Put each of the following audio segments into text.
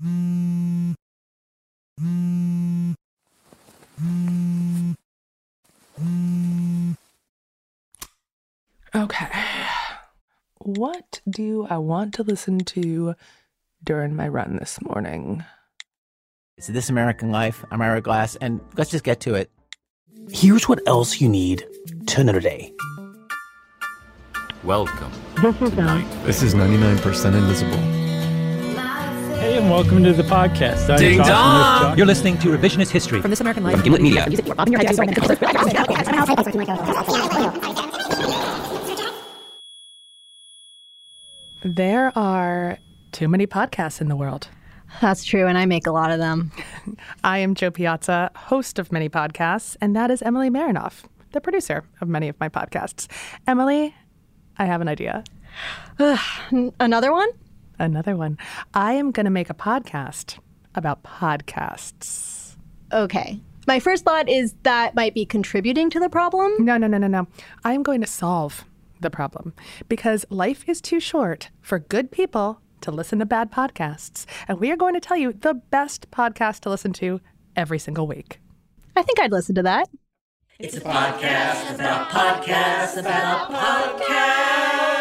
Okay. What do I want to listen to during my run this morning? It's This American Life. I'm Ira Glass, and let's just get to it. Here's what else you need to know today. Welcome. This is, this is 99% Invisible. Hey, and welcome to the podcast. I'm Ding Josh dong! You're listening to Revisionist History from This American Life from Gimlet Media. There are too many podcasts in the world. That's true, and I make a lot of them. I am Jo Piazza, host of many podcasts, and that is Emily Marinoff, the producer of many of my podcasts. Emily, I have an idea. Another one? Another one. I am going to make a podcast about podcasts. Okay. My first thought is that might be contributing to the problem. No, no, no, no, no. I am going to solve the problem because life is too short for good people to listen to bad podcasts. And we are going to tell you the best podcast to listen to every single week. I think I'd listen to that. It's a podcast about podcasts about podcasts.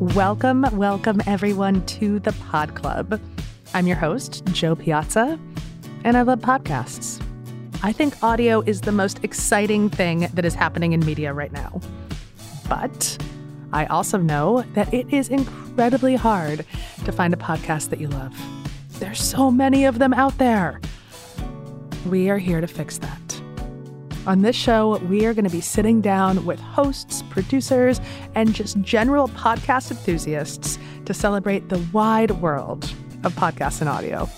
Welcome, welcome everyone to the Pod Club. I'm your host, Jo Piazza, and I love podcasts. I think audio is the most exciting thing that is happening in media right now. But I also know that it is incredibly hard to find a podcast that you love. There's so many of them out there. We are here to fix that. On this show, we are going to be sitting down with hosts, producers, and just general podcast enthusiasts to celebrate the wide world of podcasts and audio.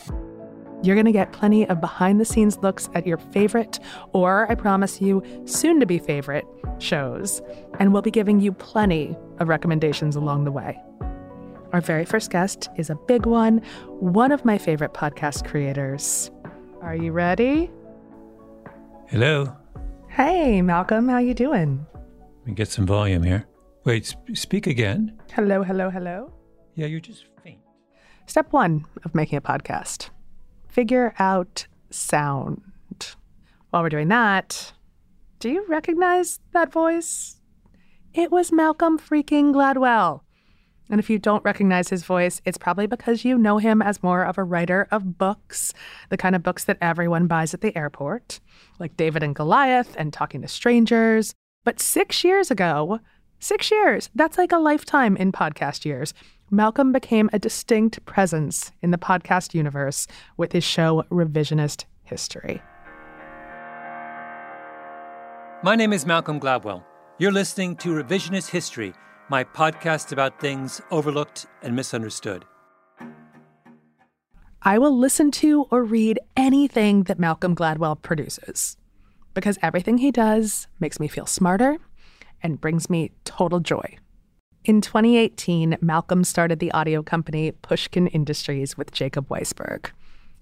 You're going to get plenty of behind the scenes looks at your favorite, or I promise you, soon to be favorite shows, and we'll be giving you plenty of recommendations along the way. Our very first guest is a big one, one of my favorite podcast creators. Are you ready? Hello. Hey, Malcolm, how you doing? Let me get some volume here. Wait, sp- speak again. Hello, hello, hello. Yeah, you're just faint. Step one of making a podcast figure out sound. While we're doing that, do you recognize that voice? It was Malcolm freaking Gladwell. And if you don't recognize his voice, it's probably because you know him as more of a writer of books, the kind of books that everyone buys at the airport, like David and Goliath and Talking to Strangers. But six years ago, six years, that's like a lifetime in podcast years, Malcolm became a distinct presence in the podcast universe with his show Revisionist History. My name is Malcolm Gladwell. You're listening to Revisionist History my podcast about things overlooked and misunderstood. I will listen to or read anything that Malcolm Gladwell produces because everything he does makes me feel smarter and brings me total joy. In 2018, Malcolm started the audio company Pushkin Industries with Jacob Weisberg.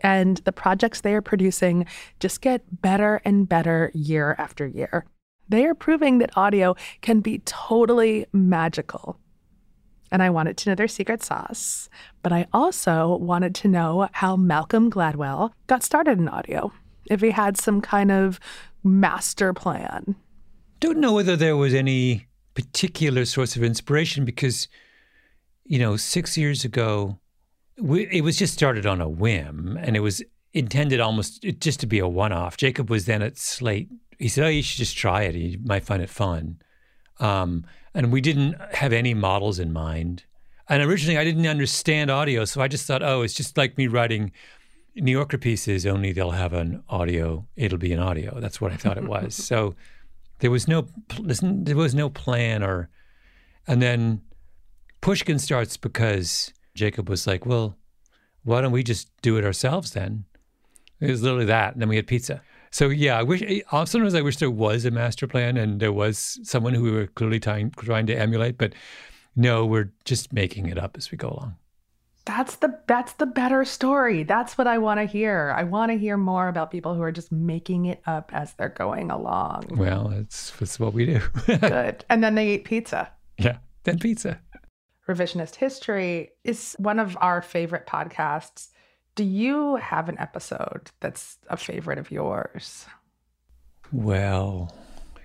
And the projects they are producing just get better and better year after year. They are proving that audio can be totally magical. And I wanted to know their secret sauce, but I also wanted to know how Malcolm Gladwell got started in audio, if he had some kind of master plan. Don't know whether there was any particular source of inspiration because, you know, six years ago, we, it was just started on a whim and it was intended almost just to be a one off. Jacob was then at Slate. He said, Oh, you should just try it. You might find it fun. Um, and we didn't have any models in mind. And originally, I didn't understand audio. So I just thought, oh, it's just like me writing New Yorker pieces, only they'll have an audio, it'll be an audio. That's what I thought it was. so there was no there was no plan or and then Pushkin starts because Jacob was like, "Well, why don't we just do it ourselves then?" It was literally that, and then we had pizza. So yeah, I wish uh, sometimes I wish there was a master plan and there was someone who we were clearly trying trying to emulate, but no, we're just making it up as we go along. That's the that's the better story. That's what I want to hear. I want to hear more about people who are just making it up as they're going along. Well, it's it's what we do. Good. And then they eat pizza. Yeah, then pizza. Revisionist History is one of our favorite podcasts. Do you have an episode that's a favorite of yours? Well,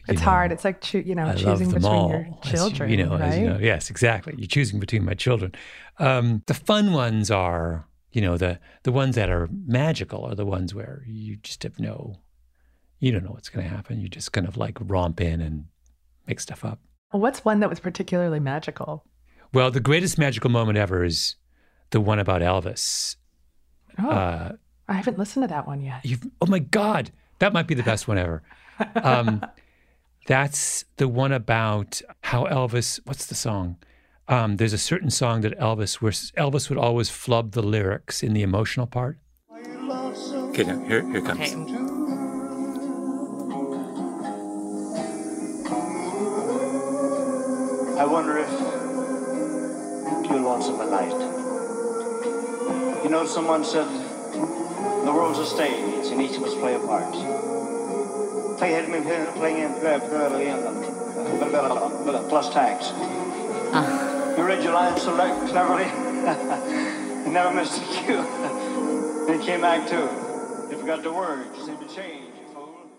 it's know, hard. It's like cho- you know I choosing between all, your children, you, you know, right? You know, yes, exactly. You're choosing between my children. Um, the fun ones are, you know, the the ones that are magical are the ones where you just have no, you don't know what's going to happen. You just kind of like romp in and make stuff up. Well, what's one that was particularly magical? Well, the greatest magical moment ever is the one about Elvis. Oh, uh, I haven't listened to that one yet. oh my God, that might be the best one ever. Um, that's the one about how Elvis, what's the song? Um, there's a certain song that Elvis, where Elvis would always flub the lyrics in the emotional part. Okay, now here, here comes. Okay. I wonder if you'll want some light. You know, someone said the world's a stage and each of us play a part. Play headman, playing in play plus tags. Uh. You read your lines so cleverly. you never missed a cue. then came back too. You forgot the words. You seemed to change.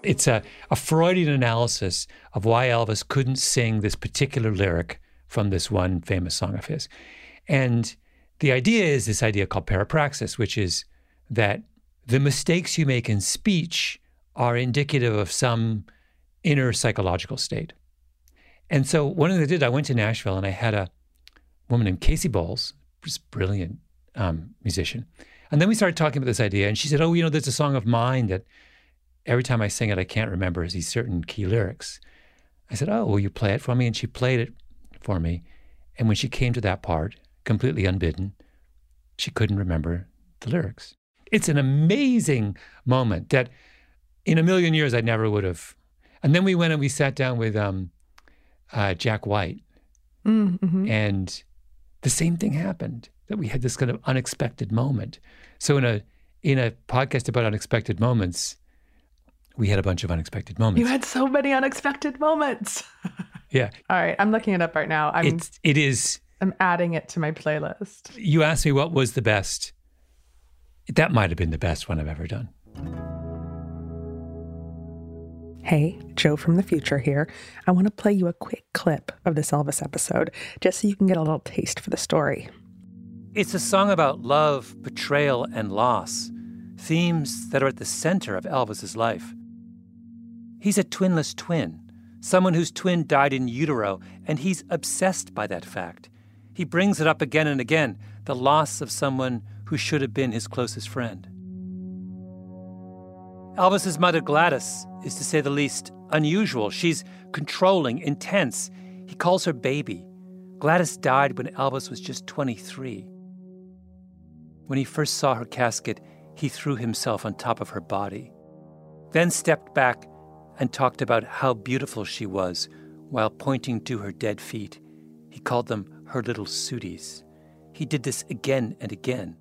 It's a, a Freudian analysis of why Elvis couldn't sing this particular lyric from this one famous song of his. And the idea is this idea called parapraxis, which is that the mistakes you make in speech are indicative of some inner psychological state. And so one of the did, I went to Nashville and I had a woman named Casey Bowles, just brilliant um, musician. And then we started talking about this idea, and she said, "Oh, you know, there's a song of mine that every time I sing it, I can't remember these certain key lyrics." I said, "Oh, will you play it for me?" And she played it for me. And when she came to that part, completely unbidden, she couldn't remember the lyrics. It's an amazing moment that in a million years I never would have. And then we went and we sat down with um, uh, Jack White, mm-hmm. and the same thing happened. That we had this kind of unexpected moment. So in a in a podcast about unexpected moments, we had a bunch of unexpected moments. You had so many unexpected moments. yeah. All right, I'm looking it up right now. I'm, it's, it is. I'm adding it to my playlist. You asked me what was the best. That might have been the best one I've ever done. Hey, Jo from the future here. I want to play you a quick clip of this Elvis episode just so you can get a little taste for the story. It's a song about love, betrayal, and loss, themes that are at the center of Elvis's life. He's a twinless twin, someone whose twin died in utero, and he's obsessed by that fact. He brings it up again and again the loss of someone who should have been his closest friend. Elvis's mother, Gladys, is to say the least unusual. She's controlling, intense. He calls her baby. Gladys died when Elvis was just 23. When he first saw her casket, he threw himself on top of her body, then stepped back and talked about how beautiful she was while pointing to her dead feet. He called them her little sooties. He did this again and again.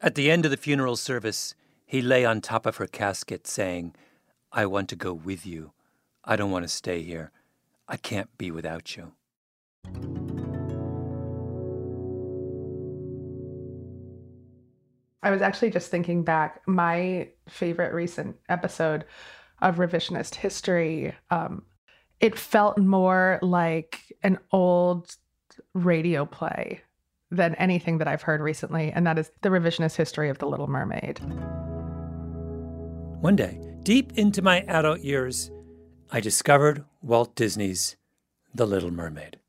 At the end of the funeral service, he lay on top of her casket saying, I want to go with you. I don't want to stay here. I can't be without you. I was actually just thinking back. My favorite recent episode of Revisionist History, um, it felt more like an old radio play than anything that I've heard recently, and that is the revisionist history of The Little Mermaid. One day, deep into my adult years, I discovered Walt Disney's The Little Mermaid.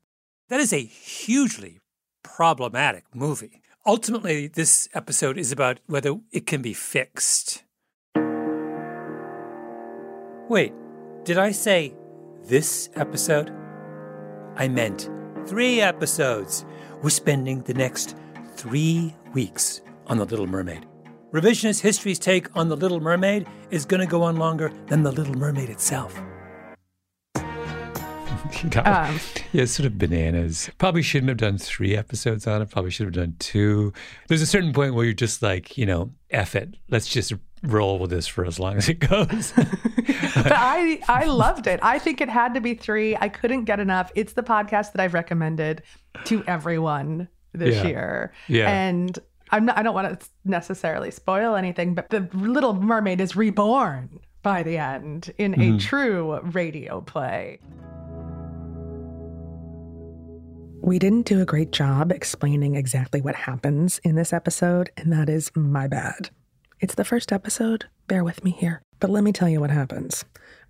That is a hugely problematic movie. Ultimately, this episode is about whether it can be fixed. Wait, did I say this episode? I meant three episodes. We're spending the next three weeks on The Little Mermaid. Revisionist History's take on The Little Mermaid is going to go on longer than The Little Mermaid itself. um, yeah, it's sort of bananas. Probably shouldn't have done three episodes on it. Probably should have done two. There's a certain point where you're just like, you know, F it. Let's just roll with this for as long as it goes. but I I loved it. I think it had to be three. I couldn't get enough. It's the podcast that I've recommended to everyone this Yeah. year. Yeah. And I'm not, I don't want to necessarily spoil anything, but the Little Mermaid is reborn by the end in a Mhm. true radio play. We didn't do a great job explaining exactly what happens in this episode, and that is my bad. It's the first episode, bear with me here. But let me tell you what happens.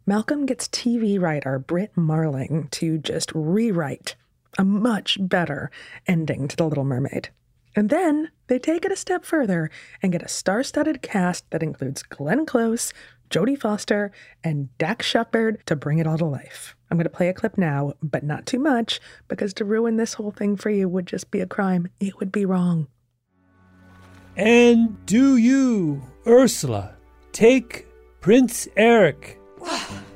Malcolm gets TV writer Brit Marling to just rewrite a much better ending to The Little Mermaid. And then they take it a step further and get a star studded cast that includes Glenn Close, Jodie Foster, and Dax Shepard to bring it all to life. I'm going to play a clip now, but not too much, because to ruin this whole thing for you would just be a crime. It would be wrong. And do you, Ursula, take Prince Eric?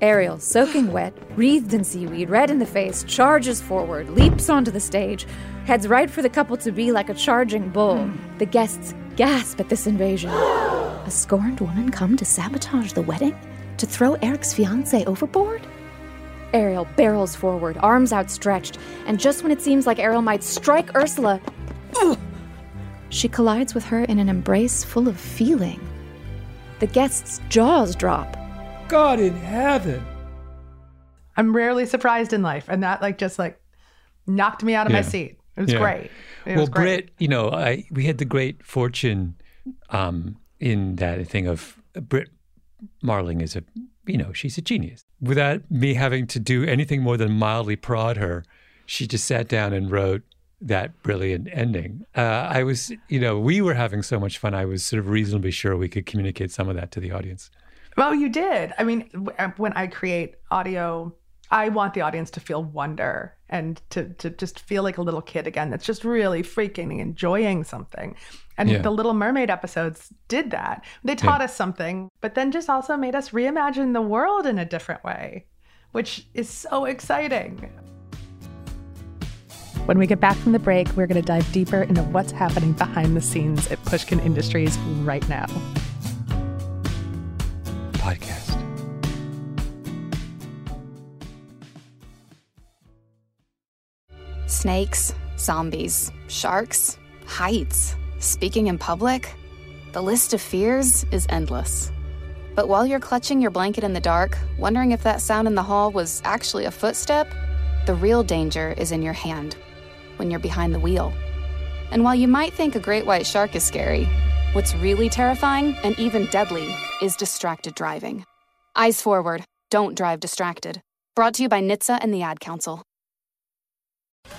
Ariel, soaking wet, wreathed in seaweed, red in the face, charges forward, leaps onto the stage, heads right for the couple to be like a charging bull. The guests gasp at this invasion. a scorned woman come to sabotage the wedding? To throw Eric's fiance overboard? Ariel barrels forward, arms outstretched, and just when it seems like Ariel might strike Ursula, she collides with her in an embrace full of feeling. The guests' jaws drop. God in heaven. I'm rarely surprised in life, and that like just like knocked me out of my seat. It was Yeah. great. It well, was great. Brit, you know, I we had the great fortune um, in that thing of Brit Marling is a, you know, she's a genius. Without me having to do anything more than mildly prod her, she just sat down and wrote that brilliant ending. Uh, I was, you know, we were having so much fun. I was sort of reasonably sure we could communicate some of that to the audience. Well, you did. I mean, uh, when I create audio, I want the audience to feel wonder and to, to just feel like a little kid again that's just really freaking enjoying something. And Yeah. the Little Mermaid episodes did that. They taught us something, but then just also made us reimagine the world in a different way, which is so exciting. When we get back from the break, we're going to dive deeper into what's happening behind the scenes at Pushkin Industries right now. Podcast. Snakes, zombies, sharks, heights, speaking in public. The list of fears is endless. But while you're clutching your blanket in the dark, wondering if that sound in the hall was actually a footstep, the real danger is in your hand when you're behind the wheel. And while you might think a great white shark is scary, what's really terrifying and even deadly is distracted driving. Eyes forward, don't drive distracted. Brought to you by NHTSA and the Ad Council.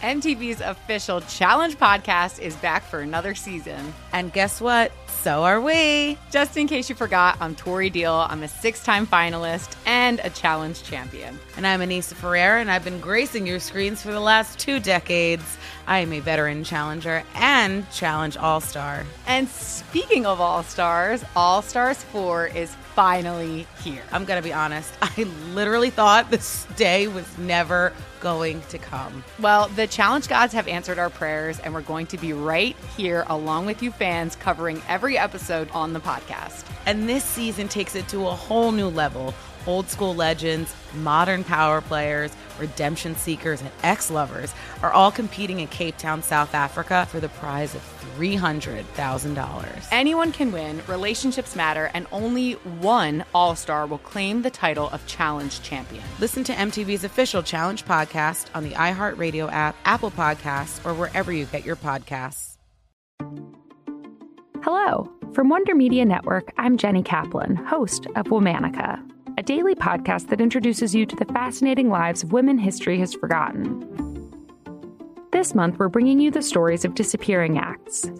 MTV's official Challenge podcast is back for another season. And guess what? So are we. Just in case you forgot, I'm Tori Deal. I'm a six time finalist and a challenge champion. And I'm Aneesa Ferreira, and I've been gracing your screens for the last two decades. I am a veteran challenger and challenge all star. And speaking of All Stars, All Stars 4 is finally here. I'm going to be honest. I literally thought this day was never going to come. Well, the challenge gods have answered our prayers, and we're going to be right here along with you fans covering every episode on the podcast. And this season takes it to a whole new level. Old school legends, modern power players, redemption seekers, and ex lovers are all competing in Cape Town, South Africa for the prize of $300,000. Anyone can win, relationships matter, and only one All Star will claim the title of Challenge Champion. Listen to MTV's official Challenge podcast on the iHeartRadio app, Apple Podcasts, or wherever you get your podcasts. Hello. From Wonder Media Network, I'm Jenny Kaplan, host of Womanica, a daily podcast that introduces you to the fascinating lives of women history has forgotten. This month, we're bringing you the stories of disappearing acts.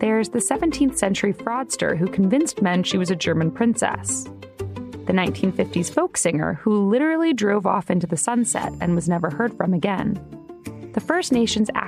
There's the 17th century fraudster who convinced men she was a German princess, the 1950s folk singer who literally drove off into the sunset and was never heard from again, the First Nations activist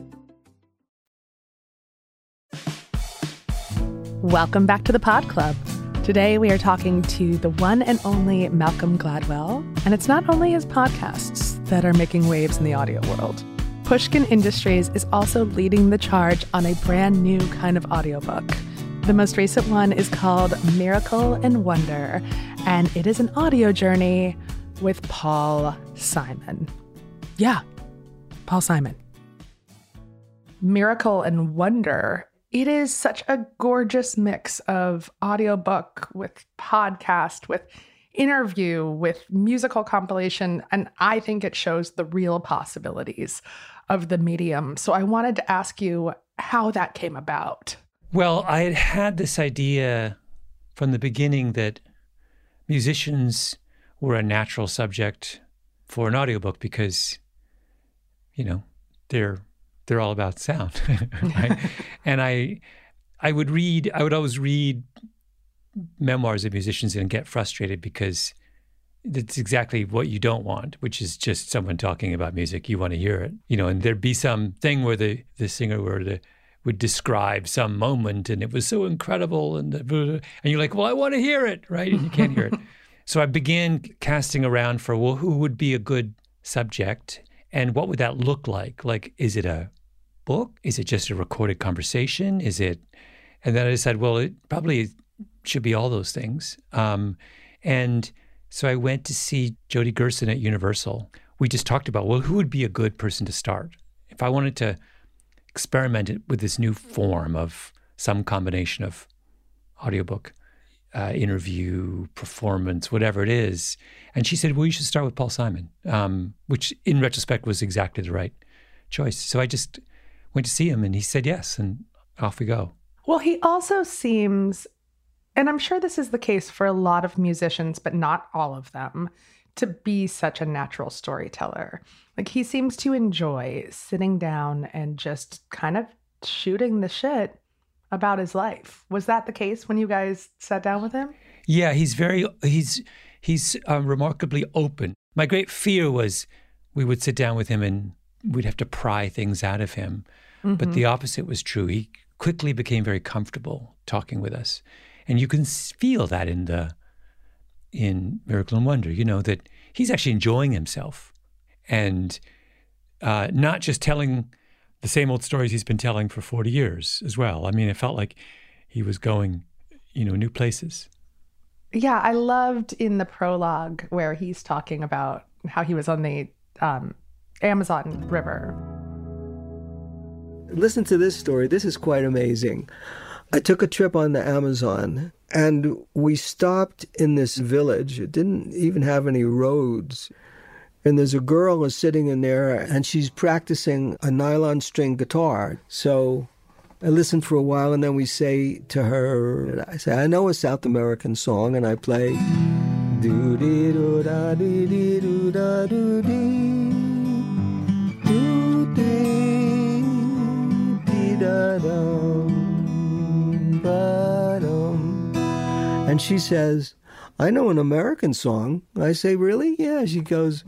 Welcome back to the Pod Club. Today we are talking to the one and only Malcolm Gladwell, and it's not only his podcasts that are making waves in the audio world. Pushkin Industries is also leading the charge on a brand new kind of audiobook. The most recent one is called Miracle and Wonder, and it is an audio journey with Paul Simon. Yeah, Paul Simon. Miracle and Wonder. It is such a gorgeous mix of audiobook with podcast, with interview, with musical compilation, and I think it shows the real possibilities of the medium. So I wanted to ask you how that came about. Well, I had had this idea from the beginning that musicians were a natural subject for an audiobook because, you know, they're they're all about sound, right? and I I would read I would always read memoirs of musicians and get frustrated because that's exactly what you don't want, which is just someone talking about music. You want to hear it, you know. And there'd be some thing where the the singer were the would describe some moment, and it was so incredible, and and you're like, well, I want to hear it, right? And you can't hear it. So I began casting around for well, who would be a good subject, and what would that look like? Like, is it a book? Is it just a recorded conversation? Is it? And then I decided, well, it probably should be all those things. Um, and so I went to see Jody Gerson at Universal. We just talked about, well, who would be a good person to start? If I wanted to experiment with this new form of some combination of audiobook, uh, interview, performance, whatever it is. And she said, well, you should start with Paul Simon, um, which in retrospect was exactly the right choice. So I just went to see him and he said yes, and off we go. Well, he also seems and I'm sure this is the case for a lot of musicians, but not all of them, to be such a natural storyteller. Like he seems to enjoy sitting down and just kind of shooting the shit about his life. Was that the case when you guys sat down with him? Yeah, he's very he's he's um, remarkably open. My great fear was we would sit down with him and we'd have to pry things out of him. Mm-hmm. But the opposite was true. He quickly became very comfortable talking with us and you can feel that in the in Miracle and Wonder. You know that he's actually enjoying himself, and uh, not just telling the same old stories he's been telling for forty years as well. I mean, it felt like he was going, you know, new places. Yeah, I loved in the prologue where he's talking about how he was on the um, Amazon River. Listen to this story. This is quite amazing. I took a trip on the Amazon and we stopped in this village. It didn't even have any roads and there's a girl is sitting in there and she's practicing a nylon string guitar. So I listen for a while and then we say to her, I say, I know a South American song and I play. And she says, I know an American song. I say, Really? Yeah. She goes,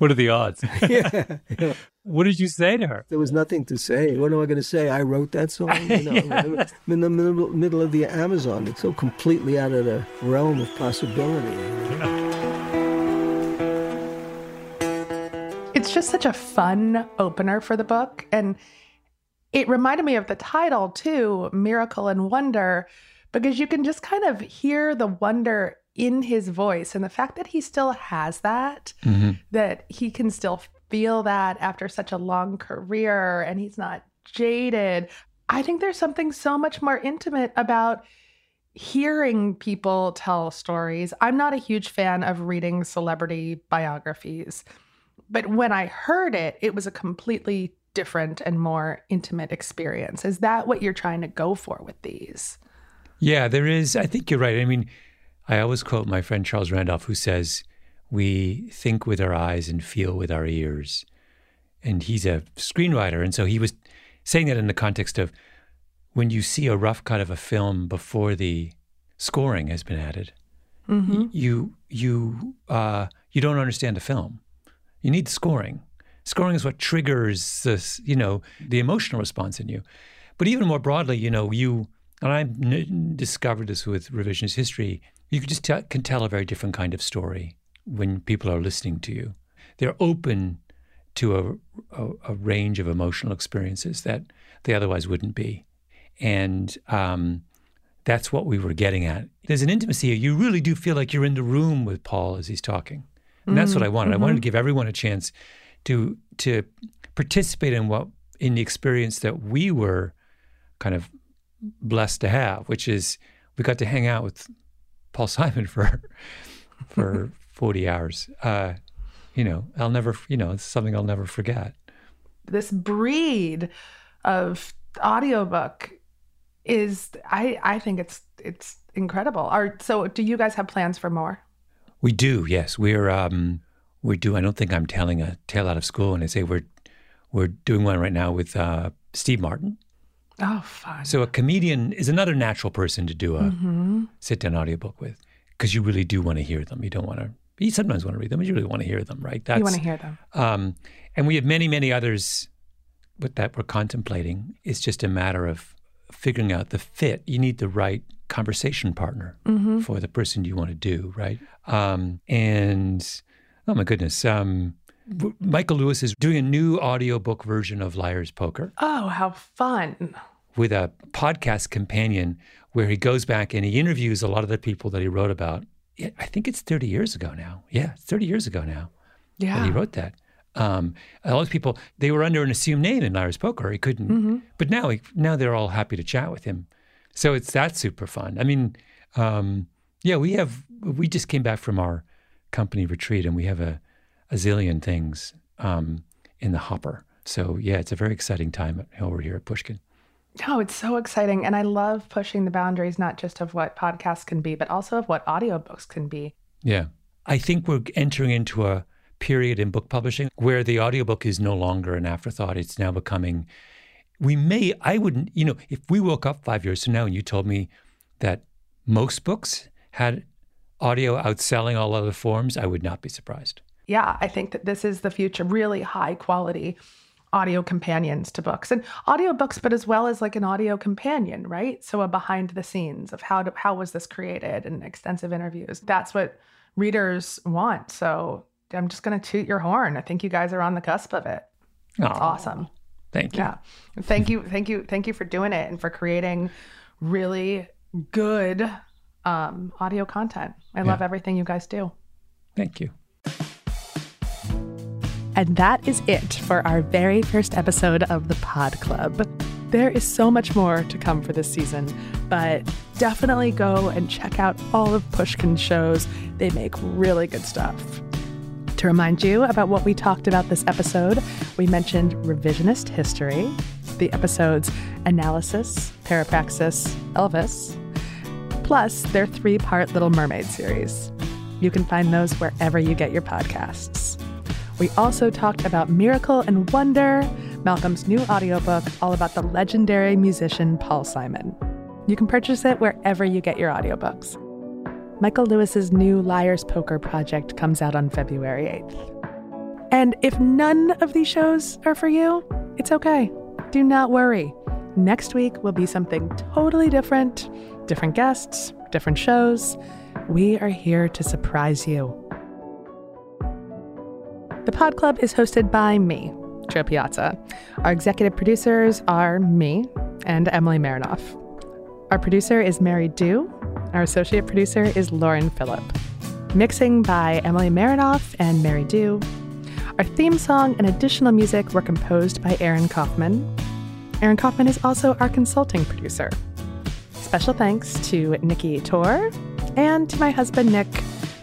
What are the odds? yeah. What did you say to her? There was nothing to say. What am I going to say? I wrote that song. You know, Yeah. In the middle, middle of the Amazon. It's so completely out of the realm of possibility. It's just such a fun opener for the book. And it reminded me of the title too, Miracle and Wonder, because you can just kind of hear the wonder in his voice and the fact that he still has that, mm-hmm. that he can still feel that after such a long career and he's not jaded. I think there's something so much more intimate about hearing people tell stories. I'm not a huge fan of reading celebrity biographies, but when I heard it, it was a completely different and more intimate experience. Is that what you're trying to go for with these? Yeah, there is. I think you're right. I mean, I always quote my friend Charles Randolph, who says, We think with our eyes and feel with our ears. And he's a screenwriter. And so he was saying that in the context of when you see a rough cut of a film before the scoring has been added, Mm-hmm. you you uh, you don't understand the film. You need the scoring. Scoring is what triggers this, you know, the emotional response in you. But even more broadly, you know, you and I n- discovered this with revisionist history. You can just tell, can tell a very different kind of story when people are listening to you. They're open to a, a, a range of emotional experiences that they otherwise wouldn't be, and um, that's what we were getting at. There's an intimacy here. You really do feel like you're in the room with Paul as he's talking. And that's what I wanted. I wanted to give everyone a chance to to participate in what in the experience that we were kind of blessed to have, which is we got to hang out with Paul Simon for for 40 hours. Uh, you know, I'll never, you know, it's something I'll never forget. This breed of audiobook is I I think it's it's incredible. Are so do you guys have plans for more? We do, yes. We're um, we do. I don't think I'm telling a tale out of school when I say we're we're doing one right now with uh, Steve Martin. Oh, fun. So a comedian is another natural person to do a Mhm. sit down audiobook with because you really do want to hear them. You don't want to. You sometimes want to read them, but you really want to hear them, right? you want to hear them. Um, and we have many, many others that we're contemplating. It's just a matter of figuring out the fit. You need the right conversation partner Mhm. for the person you want to do, right? Um, and oh my goodness, um, Michael Lewis is doing a new audiobook version of Liar's Poker Oh, how fun. With a podcast companion where he goes back and he interviews a lot of the people that he wrote about. I think it's 30 years ago now. Yeah, 30 years ago now that Yeah. he wrote that. Um, a lot of people they were under an assumed name in Liar's Poker. He couldn't, Mhm. but now he, now they're all happy to chat with him. So it's that's super fun. I mean, um, yeah, we have we just came back from our company retreat and we have a, a zillion things um, in the hopper. So yeah, it's a very exciting time over here at Pushkin. No, it's so exciting. And I love pushing the boundaries, not just of what podcasts can be, but also of what audiobooks can be. Yeah. I think we're entering into a period in book publishing where the audiobook is no longer an afterthought. It's now becoming, we may, I wouldn't, you know, if we woke up five years from now and you told me that most books had audio outselling all other forms, I would not be surprised. Yeah, I think that this is the future, really high quality audio companions to books and audiobooks, but as well as like an audio companion, right? So a behind the scenes of how to, how was this created and extensive interviews. That's what readers want. So I'm just going to toot your horn. I think you guys are on the cusp of it. It's Aw, awesome. Thank you. Yeah. Thank you. Thank you. Thank you for doing it and for creating really good um, audio content. I love everything you guys do. Thank you. And that is it for our very first episode of the Pod Club. There is so much more to come for this season, but definitely go and check out all of Pushkin's shows. They make really good stuff. To remind you about what we talked about this episode, we mentioned revisionist history, the episodes Analysis, Parapraxis, Elvis, plus their three part Little Mermaid series. You can find those wherever you get your podcasts. We also talked about Miracle and Wonder, Malcolm's new audiobook all about the legendary musician Paul Simon. You can purchase it wherever you get your audiobooks. Michael Lewis's new Liar's Poker project comes out on February 8th. And if none of these shows are for you, it's okay. Do not worry. Next week will be something totally different different guests, different shows. We are here to surprise you. The Pod Club is hosted by me, Jo Piazza. Our executive producers are me and Emily Marinoff. Our producer is Mary Dew. Our associate producer is Lauren Phillip. Mixing by Emily Marinoff and Mary Dew. Our theme song and additional music were composed by Aaron Kaufman. Aaron Kaufman is also our consulting producer. Special thanks to Nikki Tor and to my husband Nick,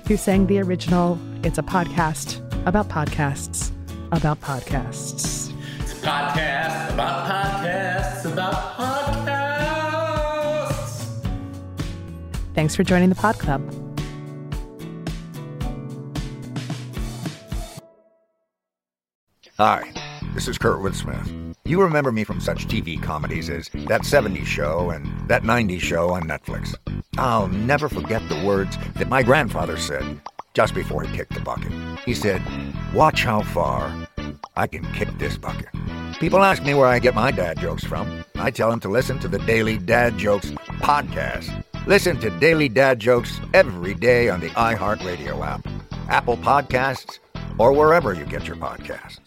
who sang the original It's a Podcast about podcasts about podcasts. It's a podcast about podcasts about podcasts. Thanks for joining the Pod Club. Hi, this is Kurtwood Smith. You remember me from such TV comedies as That 70s Show and That 90s Show on Netflix. I'll never forget the words that my grandfather said just before he kicked the bucket. He said, Watch how far I can kick this bucket. People ask me where I get my dad jokes from. I tell them to listen to the Daily Dad Jokes podcast. Listen to Daily Dad Jokes every day on the iHeartRadio app, Apple Podcasts, or wherever you get your podcasts.